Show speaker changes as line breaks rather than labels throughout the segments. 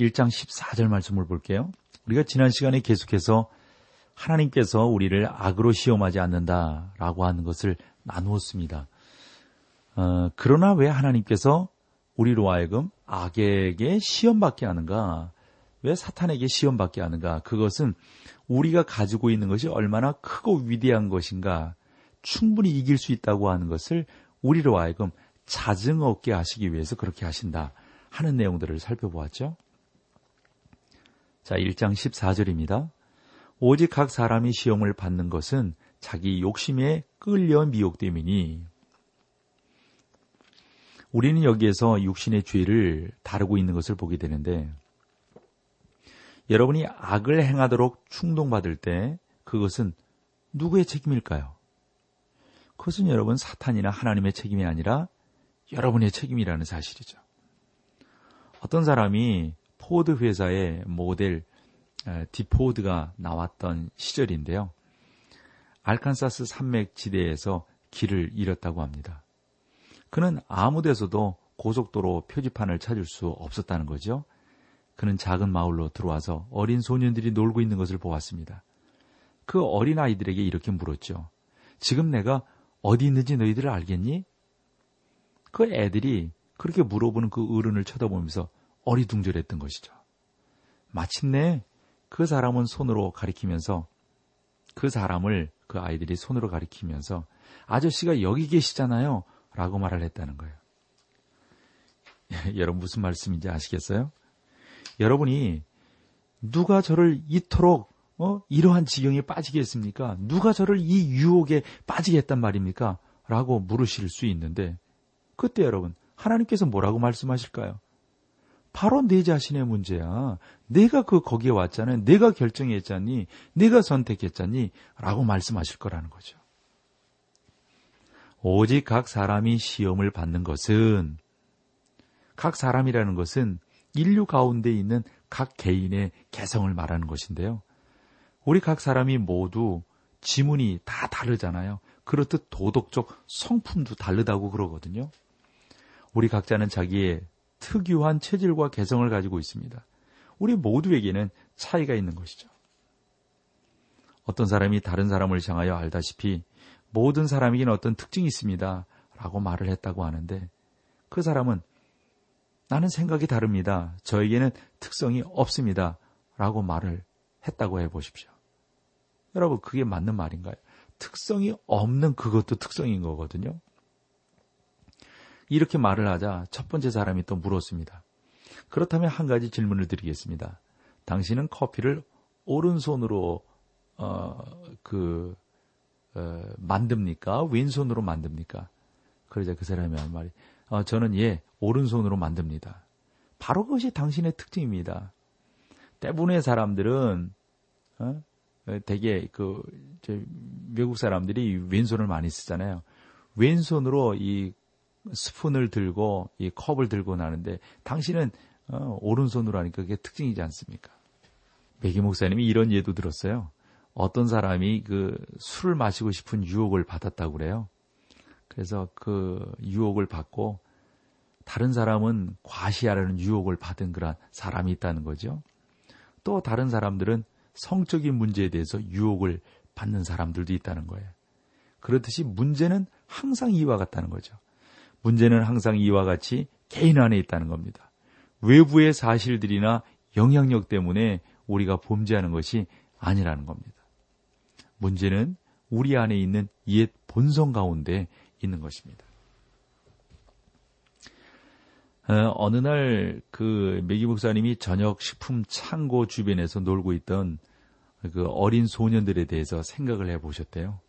1장 14절 말씀을 볼게요. 우리가 지난 시간에 계속해서 하나님께서 우리를 악으로 시험하지 않는다라고 하는 것을 나누었습니다. 어, 그러나 왜 하나님께서 우리로 하여금 악에게 시험받게 하는가? 왜 사탄에게 시험받게 하는가? 그것은 우리가 가지고 있는 것이 얼마나 크고 위대한 것인가? 충분히 이길 수 있다고 하는 것을 우리로 하여금 자증 얻게 하시기 위해서 그렇게 하신다 하는 내용들을 살펴보았죠. 자, 1장 14절입니다. 오직 각 사람이 시험을 받는 것은 자기 욕심에 끌려 미혹됨이니 우리는 여기에서 육신의 죄를 다루고 있는 것을 보게 되는데 여러분이 악을 행하도록 충동받을 때 그것은 누구의 책임일까요? 그것은 여러분 사탄이나 하나님의 책임이 아니라 여러분의 책임이라는 사실이죠. 어떤 사람이 포드 회사의 모델 T 포드가 나왔던 시절인데요. 알칸사스 산맥 지대에서 길을 잃었다고 합니다. 그는 아무 데서도 고속도로 표지판을 찾을 수 없었다는 거죠. 그는 작은 마을로 들어와서 어린 소년들이 놀고 있는 것을 보았습니다. 그 어린 아이들에게 이렇게 물었죠. 지금 내가 어디 있는지 너희들 알겠니? 그 애들이 그렇게 물어보는 그 어른을 쳐다보면서 어리둥절했던 것이죠. 마침내 그 사람은 손으로 가리키면서 그 사람을 그 아이들이 손으로 가리키면서 아저씨가 여기 계시잖아요. 라고 말을 했다는 거예요. 여러분 무슨 말씀인지 아시겠어요? 여러분이 누가 저를 이토록 어? 이러한 지경에 빠지겠습니까? 누가 저를 이 유혹에 빠지게 했단 말입니까? 라고 물으실 수 있는데 그때 여러분 하나님께서 뭐라고 말씀하실까요? 바로 내 자신의 문제야. 내가 그 거기에 왔잖아요. 내가 결정했잖니. 내가 선택했잖니. 라고 말씀하실 거라는 거죠. 오직 각 사람이 시험을 받는 것은 각 사람이라는 것은 인류 가운데 있는 각 개인의 개성을 말하는 것인데요. 우리 각 사람이 모두 지문이 다 다르잖아요. 그렇듯 도덕적 성품도 다르다고 그러거든요. 우리 각자는 자기의 특유한 체질과 개성을 가지고 있습니다. 우리 모두에게는 차이가 있는 것이죠. 어떤 사람이 다른 사람을 향하여 알다시피 모든 사람에게는 어떤 특징이 있습니다. 라고 말을 했다고 하는데 그 사람은 나는 생각이 다릅니다. 저에게는 특성이 없습니다. 라고 말을 했다고 해 보십시오. 여러분, 그게 맞는 말인가요? 특성이 없는 그것도 특성인 거거든요. 이렇게 말을 하자 첫 번째 사람이 또 물었습니다. 그렇다면 한 가지 질문을 드리겠습니다. 당신은 커피를 오른손으로 어 그 어, 만듭니까? 왼손으로 만듭니까? 그러자 그 사람이 한 말이 어, 저는 예 오른손으로 만듭니다. 바로 그것이 당신의 특징입니다. 대부분의 사람들은 어? 되게 그 외국 사람들이 왼손을 많이 쓰잖아요. 왼손으로 이 스푼을 들고 이 컵을 들고 나는데 당신은 어, 오른손으로 하니까 그게 특징이지 않습니까? 백기 목사님이 이런 예도 들었어요. 어떤 사람이 그 술을 마시고 싶은 유혹을 받았다고 그래요. 그래서 그 유혹을 받고 다른 사람은 과시하라는 유혹을 받은 그런 사람이 있다는 거죠. 또 다른 사람들은 성적인 문제에 대해서 유혹을 받는 사람들도 있다는 거예요. 그렇듯이 문제는 항상 이와 같다는 거죠. 문제는 항상 이와 같이 개인 안에 있다는 겁니다. 외부의 사실들이나 영향력 때문에 우리가 범죄하는 것이 아니라는 겁니다. 문제는 우리 안에 있는 옛 본성 가운데 있는 것입니다. 어, 어느 날 그 메기 목사님이 저녁 식품 창고 주변에서 놀고 있던 그 어린 소년들에 대해서 생각을 해 보셨대요.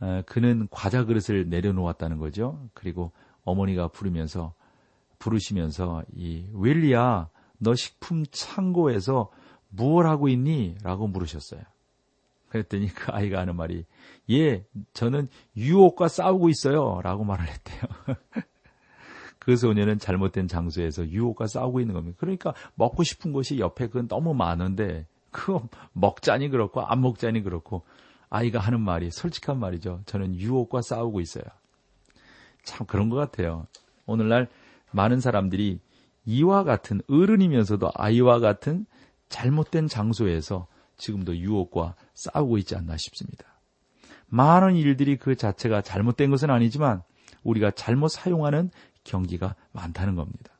어, 그는 과자 그릇을 내려놓았다는 거죠. 그리고 어머니가 부르면서 부르시면서 이 웰리야 너 식품 창고에서 무엇 하고 있니? 라고 물으셨어요. 그랬더니 그 아이가 하는 말이 예, 저는 유혹과 싸우고 있어요. 라고 말을 했대요. 그 소녀는 잘못된 장소에서 유혹과 싸우고 있는 겁니다. 그러니까 먹고 싶은 것이 옆에 그 너무 많은데 그거 먹자니 그렇고 안 먹자니 그렇고 아이가 하는 말이 솔직한 말이죠. 저는 유혹과 싸우고 있어요. 참 그런 것 같아요. 오늘날 많은 사람들이 이와 같은 어른이면서도 아이와 같은 잘못된 장소에서 지금도 유혹과 싸우고 있지 않나 싶습니다. 많은 일들이 그 자체가 잘못된 것은 아니지만 우리가 잘못 사용하는 경기가 많다는 겁니다.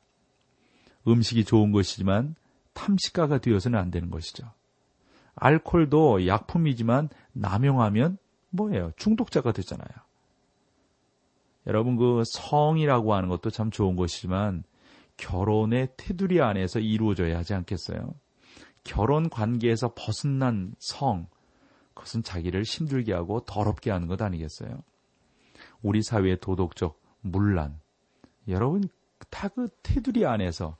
음식이 좋은 것이지만 탐식가가 되어서는 안 되는 것이죠. 알콜도 약품이지만 남용하면 뭐예요? 중독자가 되잖아요. 여러분 그 성이라고 하는 것도 참 좋은 것이지만 결혼의 테두리 안에서 이루어져야 하지 않겠어요? 결혼 관계에서 벗어난 성, 그것은 자기를 힘들게 하고 더럽게 하는 것 아니겠어요? 우리 사회의 도덕적 문란, 여러분 다 그 테두리 안에서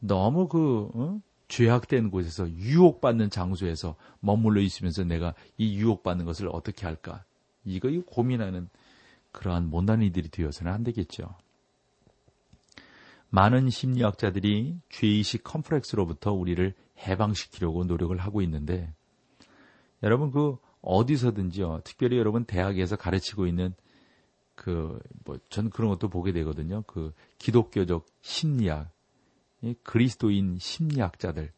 너무 그 어? 죄악된 곳에서 유혹받는 장소에서 머물러 있으면서 내가 이 유혹받는 것을 어떻게 할까? 이거 고민하는 그러한 못난 이들이 되어서는 안 되겠죠. 많은 심리학자들이 죄의식 컴플렉스로부터 우리를 해방시키려고 노력을 하고 있는데 여러분 그 어디서든지요. 특별히 여러분 대학에서 가르치고 있는 그 뭐 전 그런 것도 보게 되거든요. 그 기독교적 심리학, 그리스도인 심리학자들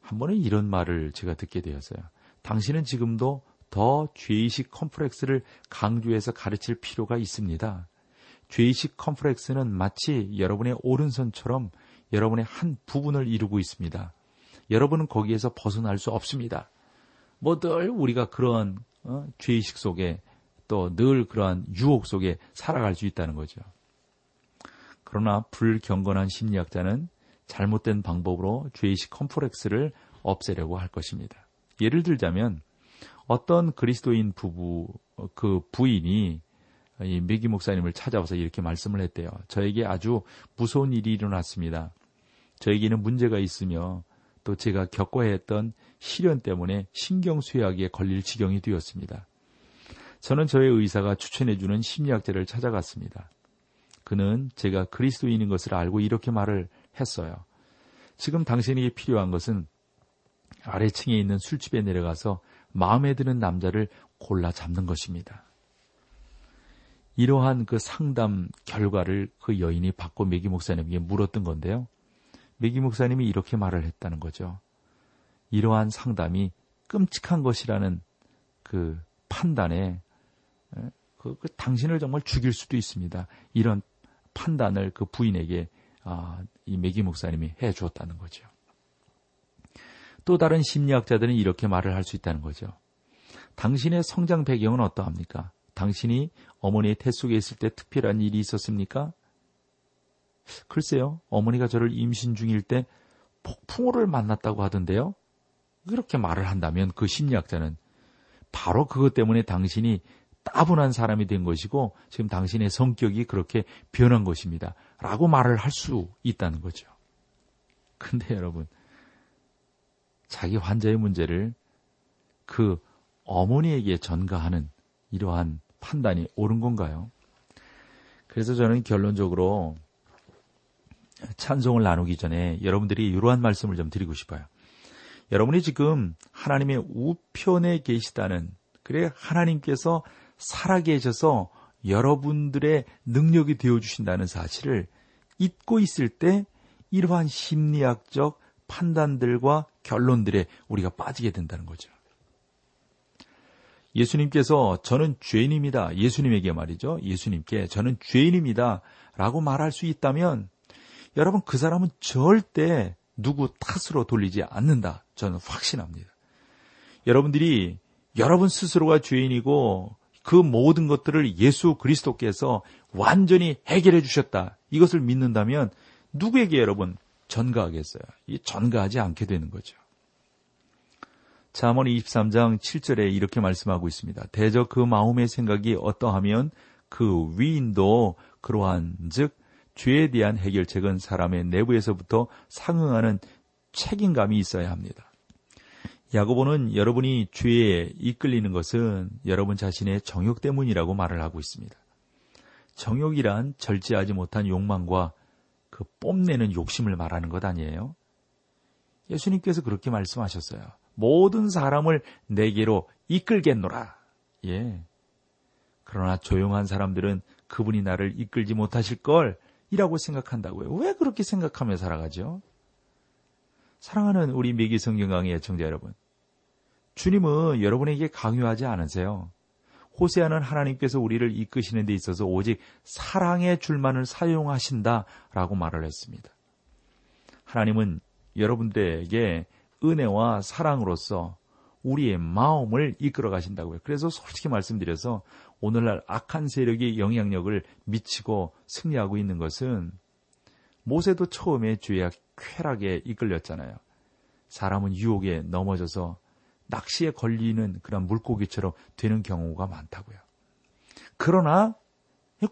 한 번은 이런 말을 제가 듣게 되었어요. 당신은 지금도 더 죄의식 컴플렉스를 강조해서 가르칠 필요가 있습니다. 죄의식 컴플렉스는 마치 여러분의 오른손처럼 여러분의 한 부분을 이루고 있습니다. 여러분은 거기에서 벗어날 수 없습니다. 뭐늘 우리가 그런 어, 죄의식 속에 또 늘 그러한 유혹 속에 살아갈 수 있다는 거죠. 그러나 불경건한 심리학자는 잘못된 방법으로 죄의식 컴플렉스를 없애려고 할 것입니다. 예를 들자면 어떤 그리스도인 부부 그 부인이 이 메기 목사님을 찾아와서 이렇게 말씀을 했대요. 저에게 아주 무서운 일이 일어났습니다. 저에게는 문제가 있으며 또 제가 겪어야 했던 시련 때문에 신경쇠약에 걸릴 지경이 되었습니다. 저는 저의 의사가 추천해주는 심리학자를 찾아갔습니다. 그는 제가 그리스도인인 것을 알고 이렇게 말을 했어요. 지금 당신에게 필요한 것은 아래층에 있는 술집에 내려가서 마음에 드는 남자를 골라 잡는 것입니다. 이러한 그 상담 결과를 그 여인이 받고 메기 목사님에게 물었던 건데요. 메기 목사님이 이렇게 말을 했다는 거죠. 이러한 상담이 끔찍한 것이라는 그 판단에 그, 그 당신을 정말 죽일 수도 있습니다. 이런 판단을 그 부인에게 아, 이 메기 목사님이 해 주었다는 거죠. 또 다른 심리학자들은 이렇게 말을 할 수 있다는 거죠. 당신의 성장 배경은 어떠합니까? 당신이 어머니의 태 속에 있을 때 특별한 일이 있었습니까? 글쎄요, 어머니가 저를 임신 중일 때 폭풍우를 만났다고 하던데요. 그렇게 말을 한다면 그 심리학자는 바로 그것 때문에 당신이 따분한 사람이 된 것이고 지금 당신의 성격이 그렇게 변한 것입니다. 라고 말을 할 수 있다는 거죠. 근데 여러분, 자기 환자의 문제를 그 어머니에게 전가하는 이러한 판단이 옳은 건가요? 그래서 저는 결론적으로 찬송을 나누기 전에 여러분들이 이러한 말씀을 좀 드리고 싶어요. 여러분이 지금 하나님의 우편에 계시다는 그래 하나님께서 살아계셔서 여러분들의 능력이 되어 주신다는 사실을 잊고 있을 때 이러한 심리학적 판단들과 결론들에 우리가 빠지게 된다는 거죠. 예수님께서 저는 죄인입니다. 예수님에게 말이죠. 예수님께 저는 죄인입니다. 라고 말할 수 있다면 여러분 그 사람은 절대 누구 탓으로 돌리지 않는다. 저는 확신합니다. 여러분들이 여러분 스스로가 죄인이고 그 모든 것들을 예수 그리스도께서 완전히 해결해 주셨다. 이것을 믿는다면 누구에게 여러분 전가하겠어요? 이 전가하지 않게 되는 거죠. 잠언 23장 7절에 이렇게 말씀하고 있습니다. 대저 그 마음의 생각이 어떠하면 그 위인도 그러한 즉 죄에 대한 해결책은 사람의 내부에서부터 상응하는 책임감이 있어야 합니다. 야고보는 여러분이 죄에 이끌리는 것은 여러분 자신의 정욕 때문이라고 말을 하고 있습니다. 정욕이란 절제하지 못한 욕망과 그 뽐내는 욕심을 말하는 것 아니에요? 예수님께서 그렇게 말씀하셨어요. 모든 사람을 내게로 이끌겠노라. 예. 그러나 조용한 사람들은 그분이 나를 이끌지 못하실 걸 이라고 생각한다고요. 왜 그렇게 생각하며 살아가죠? 사랑하는 우리 미기 성경 강의 애청자 여러분. 주님은 여러분에게 강요하지 않으세요. 호세아는 하나님께서 우리를 이끄시는 데 있어서 오직 사랑의 줄만을 사용하신다라고 말을 했습니다. 하나님은 여러분들에게 은혜와 사랑으로서 우리의 마음을 이끌어 가신다고요. 그래서 솔직히 말씀드려서 오늘날 악한 세력이 영향력을 미치고 승리하고 있는 것은 모세도 처음에 죄악 쾌락에 이끌렸잖아요. 사람은 유혹에 넘어져서 낚시에 걸리는 그런 물고기처럼 되는 경우가 많다고요. 그러나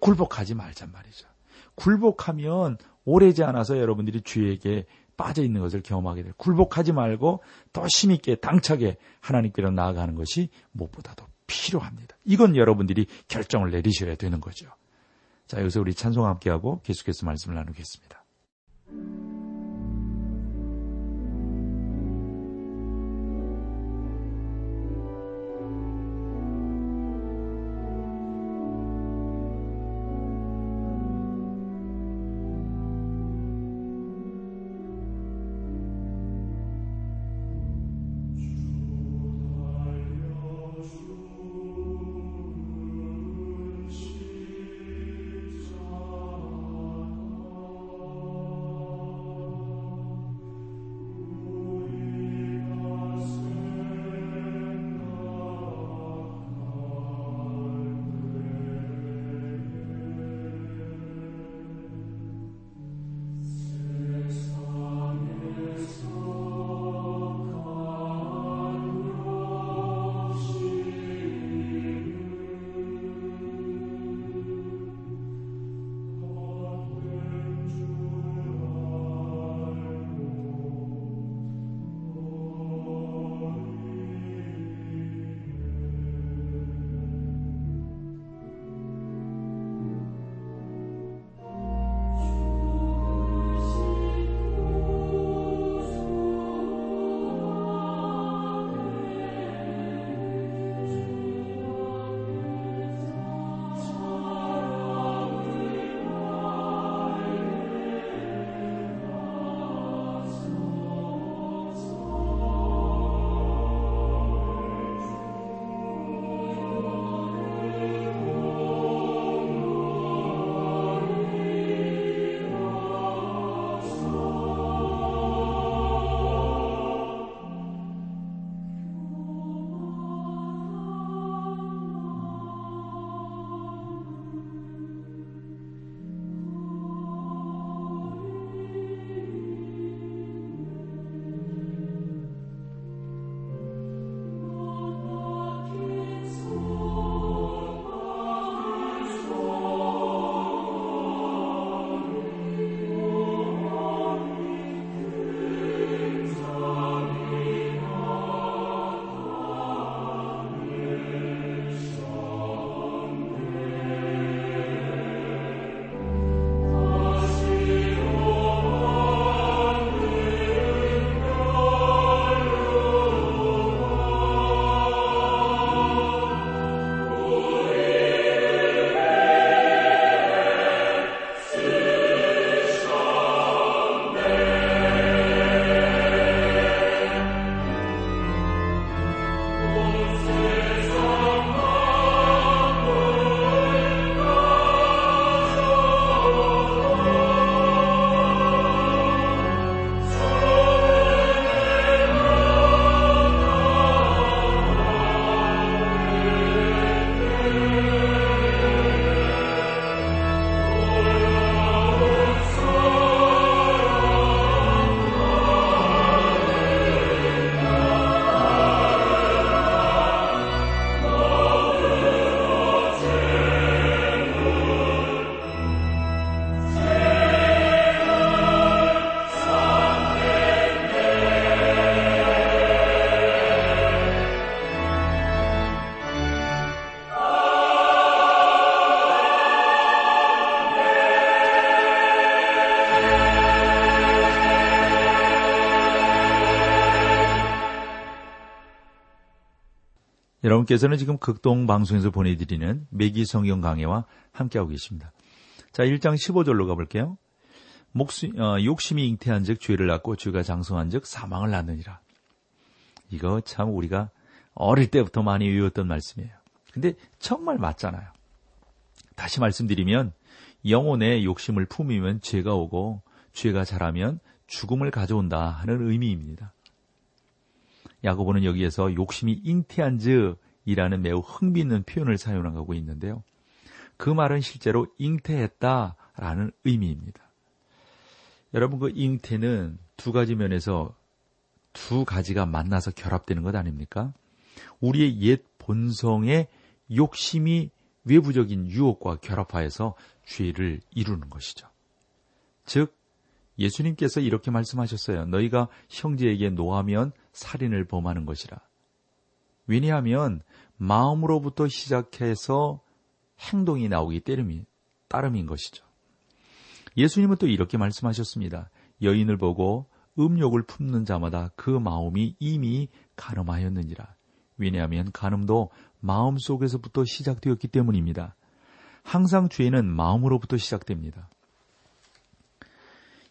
굴복하지 말잔 말이죠. 굴복하면 오래지 않아서 여러분들이 죄에게 빠져 있는 것을 경험하게 돼요. 굴복하지 말고 더 힘있게 당차게 하나님께로 나아가는 것이 무엇보다도 필요합니다. 이건 여러분들이 결정을 내리셔야 되는 거죠. 자, 여기서 우리 찬송 함께하고 계속해서 말씀을 나누겠습니다. 여러분께서는 지금 극동 방송에서 보내드리는 매기 성경 강해와 함께하고 계십니다. 자, 1장 15절로 가볼게요. 목수, 어, 욕심이 잉태한 즉 죄를 낳고 죄가 장성한 즉 사망을 낳느니라. 이거 참 우리가 어릴 때부터 많이 외웠던 말씀이에요. 근데 정말 맞잖아요. 다시 말씀드리면 영혼의 욕심을 품으면 죄가 오고 죄가 자라면 죽음을 가져온다 하는 의미입니다. 야고보는 여기에서 욕심이 잉태한즈 이라는 매우 흥미있는 표현을 사용하고 있는데요. 그 말은 실제로 잉태했다 라는 의미입니다. 여러분 그 잉태는 두 가지 면에서 두 가지가 만나서 결합되는 것 아닙니까? 우리의 옛 본성의 욕심이 외부적인 유혹과 결합하여서 죄를 이루는 것이죠. 즉 예수님께서 이렇게 말씀하셨어요. 너희가 형제에게 노하면 살인을 범하는 것이라. 왜냐하면 마음으로부터 시작해서 행동이 나오기 때문이 따름인 것이죠. 예수님은 또 이렇게 말씀하셨습니다. 여인을 보고 음욕을 품는 자마다 그 마음이 이미 가늠하였느니라. 왜냐하면 가늠도 마음 속에서부터 시작되었기 때문입니다. 항상 죄는 마음으로부터 시작됩니다.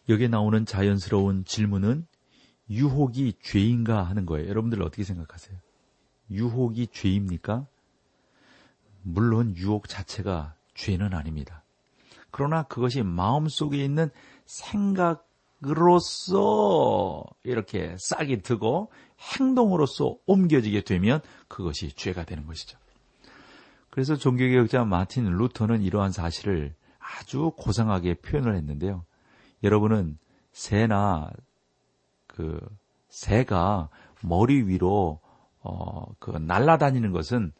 여기에 나오는 자연스러운 질문은 유혹이 죄인가 하는 거예요. 여러분들 어떻게 생각하세요? 유혹이 죄입니까? 물론 유혹 자체가 죄는 아닙니다. 그러나 그것이 마음 속에 있는 생각으로서 이렇게 싹이 트고 행동으로서 옮겨지게 되면 그것이 죄가 되는 것이죠. 그래서 종교개혁자 마틴 루터는 이러한 사실을 아주 고상하게 표현을 했는데요. 여러분은 새나 그 새가 머리 위로 어, 그 날아다니는 것은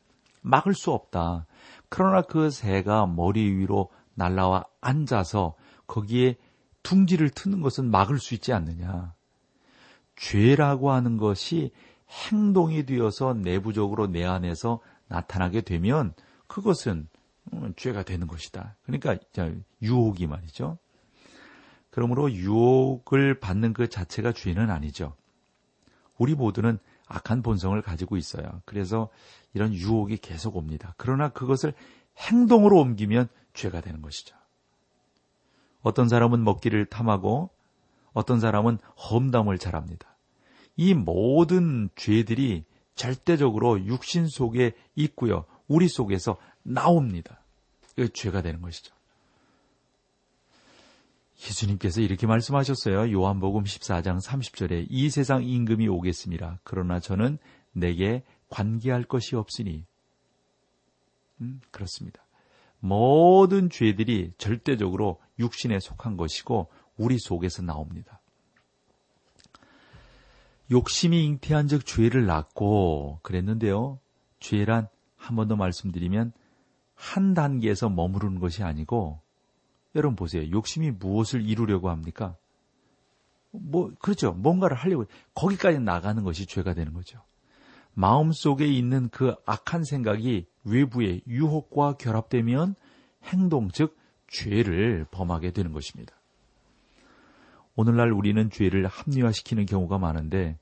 막을 수 없다. 그러나 그 새가 머리 위로 날라와 앉아서 거기에 둥지를 트는 것은 막을 수 있지 않느냐. 죄라고 하는 것이 행동이 되어서 내부적으로 내 안에서 나타나게 되면 그것은 음, 죄가 되는 것이다. 그러니까 유혹이 말이죠. 그러므로 유혹을 받는 그 자체가 죄는 아니죠. 우리 모두는 악한 본성을 가지고 있어요. 그래서 이런 유혹이 계속 옵니다. 그러나 그것을 행동으로 옮기면 죄가 되는 것이죠. 어떤 사람은 먹기를 탐하고 어떤 사람은 험담을 잘합니다. 이 모든 죄들이 절대적으로 육신 속에 있고요. 우리 속에서 나옵니다. 이거 죄가 되는 것이죠. 예수님께서 이렇게 말씀하셨어요. 요한복음 14장 30절에 이 세상 임금이 오겠습니다. 그러나 저는 내게 관계할 것이 없으니 음, 그렇습니다. 모든 죄들이 절대적으로 육신에 속한 것이고 우리 속에서 나옵니다. 욕심이 잉태한 즉 죄를 낳고 그랬는데요. 죄란 한 번 더 말씀드리면 한 단계에서 머무르는 것이 아니고 여러분 보세요. 욕심이 무엇을 이루려고 합니까? 뭐 그렇죠. 뭔가를 하려고 거기까지 나가는 것이 죄가 되는 거죠. 마음 속에 있는 그 악한 생각이 외부의 유혹과 결합되면 행동 즉 죄를 범하게 되는 것입니다. 오늘날 우리는 죄를 합리화시키는 경우가 많은데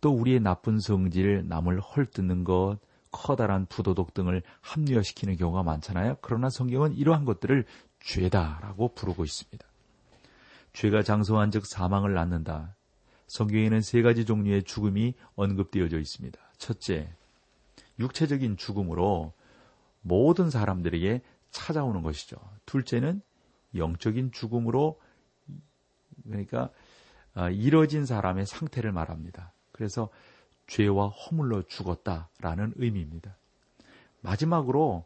또 우리의 나쁜 성질, 남을 헐뜯는 것, 커다란 부도덕 등을 합리화시키는 경우가 많잖아요. 그러나 성경은 이러한 것들을 죄다라고 부르고 있습니다. 죄가 장소한 즉 사망을 낳는다. 성경에는 세 가지 종류의 죽음이 언급되어져 있습니다. 첫째, 육체적인 죽음으로 모든 사람들에게 찾아오는 것이죠. 둘째는 영적인 죽음으로 그러니까 아, 이뤄진 사람의 상태를 말합니다. 그래서 죄와 허물로 죽었다라는 의미입니다. 마지막으로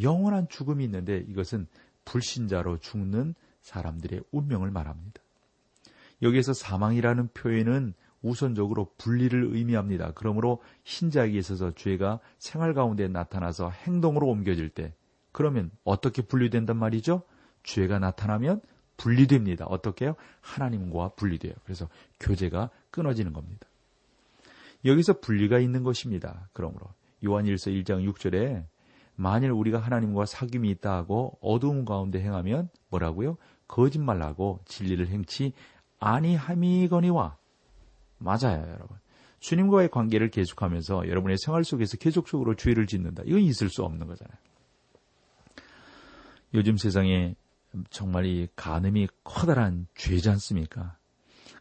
영원한 죽음이 있는데 이것은 불신자로 죽는 사람들의 운명을 말합니다. 여기에서 사망이라는 표현은 우선적으로 분리를 의미합니다. 그러므로 신자에게 있어서 죄가 생활 가운데 나타나서 행동으로 옮겨질 때 그러면 어떻게 분리된단 말이죠? 죄가 나타나면 분리됩니다. 어떻게요? 하나님과 분리돼요. 그래서 교제가 끊어지는 겁니다. 여기서 분리가 있는 것입니다. 그러므로 요한일서 1장 6절에 만일 우리가 하나님과 사귐이 있다 하고 어두움 가운데 행하면 뭐라고요? 거짓말하고 진리를 행치 아니함이거니와 맞아요, 여러분. 주님과의 관계를 계속하면서 여러분의 생활 속에서 계속적으로 죄를 짓는다. 이건 있을 수 없는 거잖아요. 요즘 세상에 정말 이 간음이 커다란 죄지 않습니까?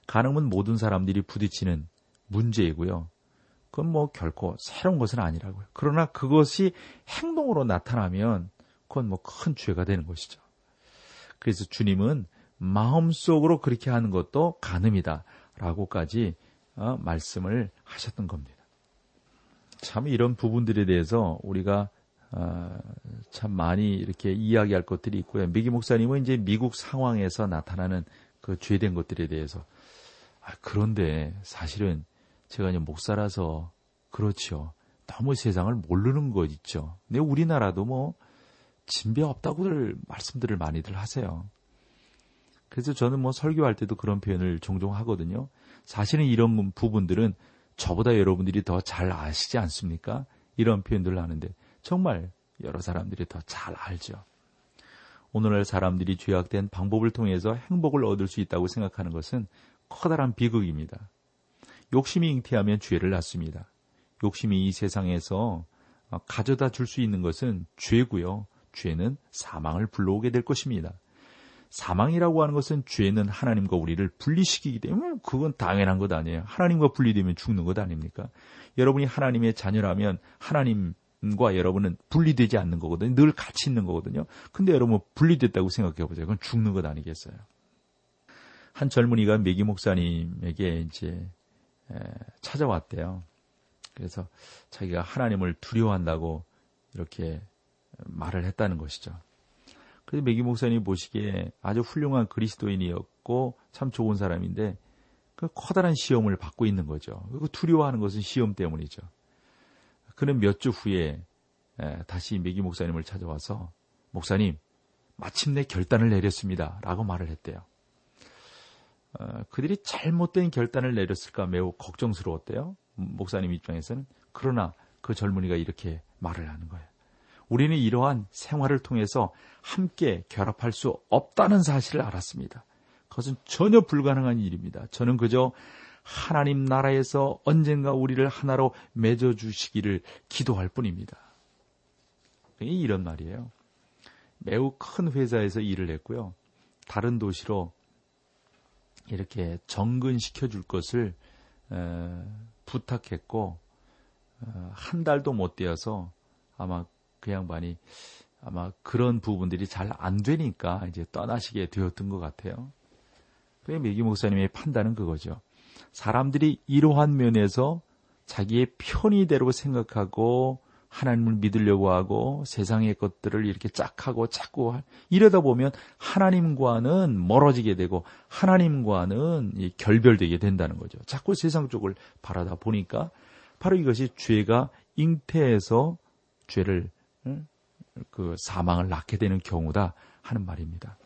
간음은 모든 사람들이 부딪히는 문제이고요. 그건 뭐 결코 새로운 것은 아니라고요. 그러나 그것이 행동으로 나타나면 그건 뭐 큰 죄가 되는 것이죠. 그래서 주님은 마음속으로 그렇게 하는 것도 간음이다. 라고까지 어, 말씀을 하셨던 겁니다. 참 이런 부분들에 대해서 우리가 어, 참 많이 이렇게 이야기할 것들이 있고요. 미기 목사님은 이제 미국 상황에서 나타나는 그 죄된 것들에 대해서 아, 그런데 사실은 제가 이제 목사라서 그렇죠. 너무 세상을 모르는 것 있죠. 근데 우리나라도 뭐 진배 없다고들 말씀들을 많이들 하세요. 그래서 저는 뭐 설교할 때도 그런 표현을 종종 하거든요. 사실은 이런 부분들은 저보다 여러분들이 더 잘 아시지 않습니까? 이런 표현들을 하는데 정말 여러 사람들이 더 잘 알죠. 오늘날 사람들이 죄악된 방법을 통해서 행복을 얻을 수 있다고 생각하는 것은 커다란 비극입니다. 욕심이 잉태하면 죄를 낳습니다. 욕심이 이 세상에서 가져다 줄 수 있는 것은 죄고요. 죄는 사망을 불러오게 될 것입니다. 사망이라고 하는 것은 죄는 하나님과 우리를 분리시키기 때문에 그건 당연한 것 아니에요. 하나님과 분리되면 죽는 것 아닙니까? 여러분이 하나님의 자녀라면 하나님과 여러분은 분리되지 않는 거거든요. 늘 같이 있는 거거든요. 근데 여러분 분리됐다고 생각해 보세요. 그건 죽는 것 아니겠어요? 한 젊은이가 메기 목사님에게 이제 찾아왔대요. 그래서 자기가 하나님을 두려워한다고 이렇게 말을 했다는 것이죠. 그래서 메기 목사님 보시기에 아주 훌륭한 그리스도인이었고 참 좋은 사람인데 그 커다란 시험을 받고 있는 거죠. 그리고 두려워하는 것은 시험 때문이죠. 그는 몇 주 후에 다시 메기 목사님을 찾아와서 목사님 마침내 결단을 내렸습니다. 라고 말을 했대요. 어, 그들이 잘못된 결단을 내렸을까 매우 걱정스러웠대요. 목사님 입장에서는. 그러나 그 젊은이가 이렇게 말을 하는 거예요. 우리는 이러한 생활을 통해서 함께 결합할 수 없다는 사실을 알았습니다. 그것은 전혀 불가능한 일입니다. 저는 그저 하나님 나라에서 언젠가 우리를 하나로 맺어주시기를 기도할 뿐입니다. 이런 말이에요. 매우 큰 회사에서 일을 했고요. 다른 도시로 이렇게 정근시켜 줄 것을 부탁했고 어, 한 달도 못 되어서 아마 그 양반이 아마 그런 부분들이 잘 안 되니까 이제 떠나시게 되었던 것 같아요. 그게 메기 목사님의 판단은 그거죠. 사람들이 이러한 면에서 자기의 편의대로 생각하고 하나님을 믿으려고 하고 세상의 것들을 이렇게 짝하고 자꾸 이러다 보면 하나님과는 멀어지게 되고 하나님과는 결별되게 된다는 거죠. 자꾸 세상 쪽을 바라다 보니까 바로 이것이 죄가 잉태해서 죄를 그 사망을 낳게 되는 경우다 하는 말입니다.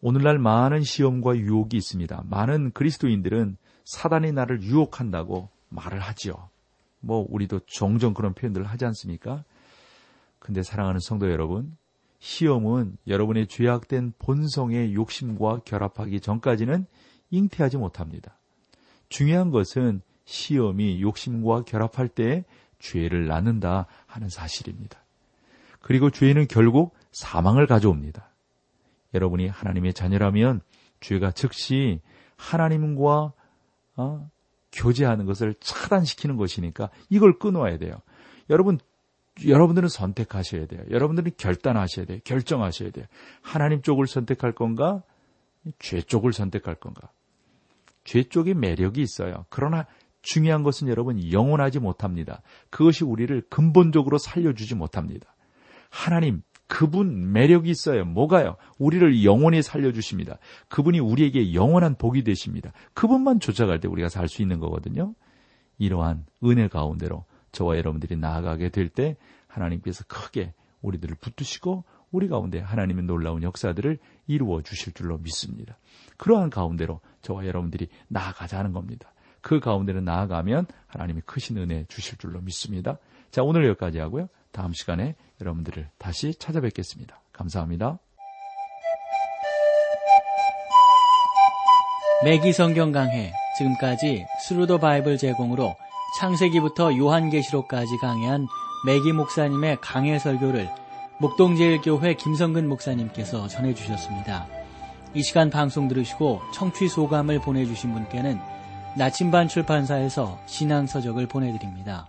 오늘날 많은 시험과 유혹이 있습니다. 많은 그리스도인들은 사단이 나를 유혹한다고 말을 하지요. 뭐 우리도 종종 그런 표현들을 하지 않습니까? 근데 사랑하는 성도 여러분, 시험은 여러분의 죄악된 본성의 욕심과 결합하기 전까지는 잉태하지 못합니다. 중요한 것은 시험이 욕심과 결합할 때 죄를 낳는다 하는 사실입니다. 그리고 죄는 결국 사망을 가져옵니다. 여러분이 하나님의 자녀라면 죄가 즉시 하나님과 어, 교제하는 것을 차단시키는 것이니까 이걸 끊어야 돼요. 여러분, 여러분들은 선택하셔야 돼요. 여러분들은 결단하셔야 돼요. 결정하셔야 돼요. 하나님 쪽을 선택할 건가? 죄 쪽을 선택할 건가? 죄 쪽에 매력이 있어요. 그러나 중요한 것은 여러분 영원하지 못합니다. 그것이 우리를 근본적으로 살려주지 못합니다. 하나님, 그분 매력이 있어요. 뭐가요? 우리를 영원히 살려주십니다. 그분이 우리에게 영원한 복이 되십니다. 그분만 쫓아갈 때 우리가 살 수 있는 거거든요. 이러한 은혜 가운데로 저와 여러분들이 나아가게 될 때 하나님께서 크게 우리들을 붙드시고 우리 가운데 하나님의 놀라운 역사들을 이루어 주실 줄로 믿습니다. 그러한 가운데로 저와 여러분들이 나아가자는 겁니다. 그 가운데로 나아가면 하나님이 크신 은혜 주실 줄로 믿습니다. 자, 오늘 여기까지 하고요. 다음 시간에 여러분들을 다시 찾아뵙겠습니다. 감사합니다.
매기 성경 강해 지금까지 Thru the Bible 제공으로 창세기부터 요한계시록까지 강해한 매기 목사님의 강해 설교를 목동제일교회 김성근 목사님께서 전해주셨습니다. 이 시간 방송 들으시고 청취 소감을 보내주신 분께는 나침반 출판사에서 신앙서적을 보내드립니다.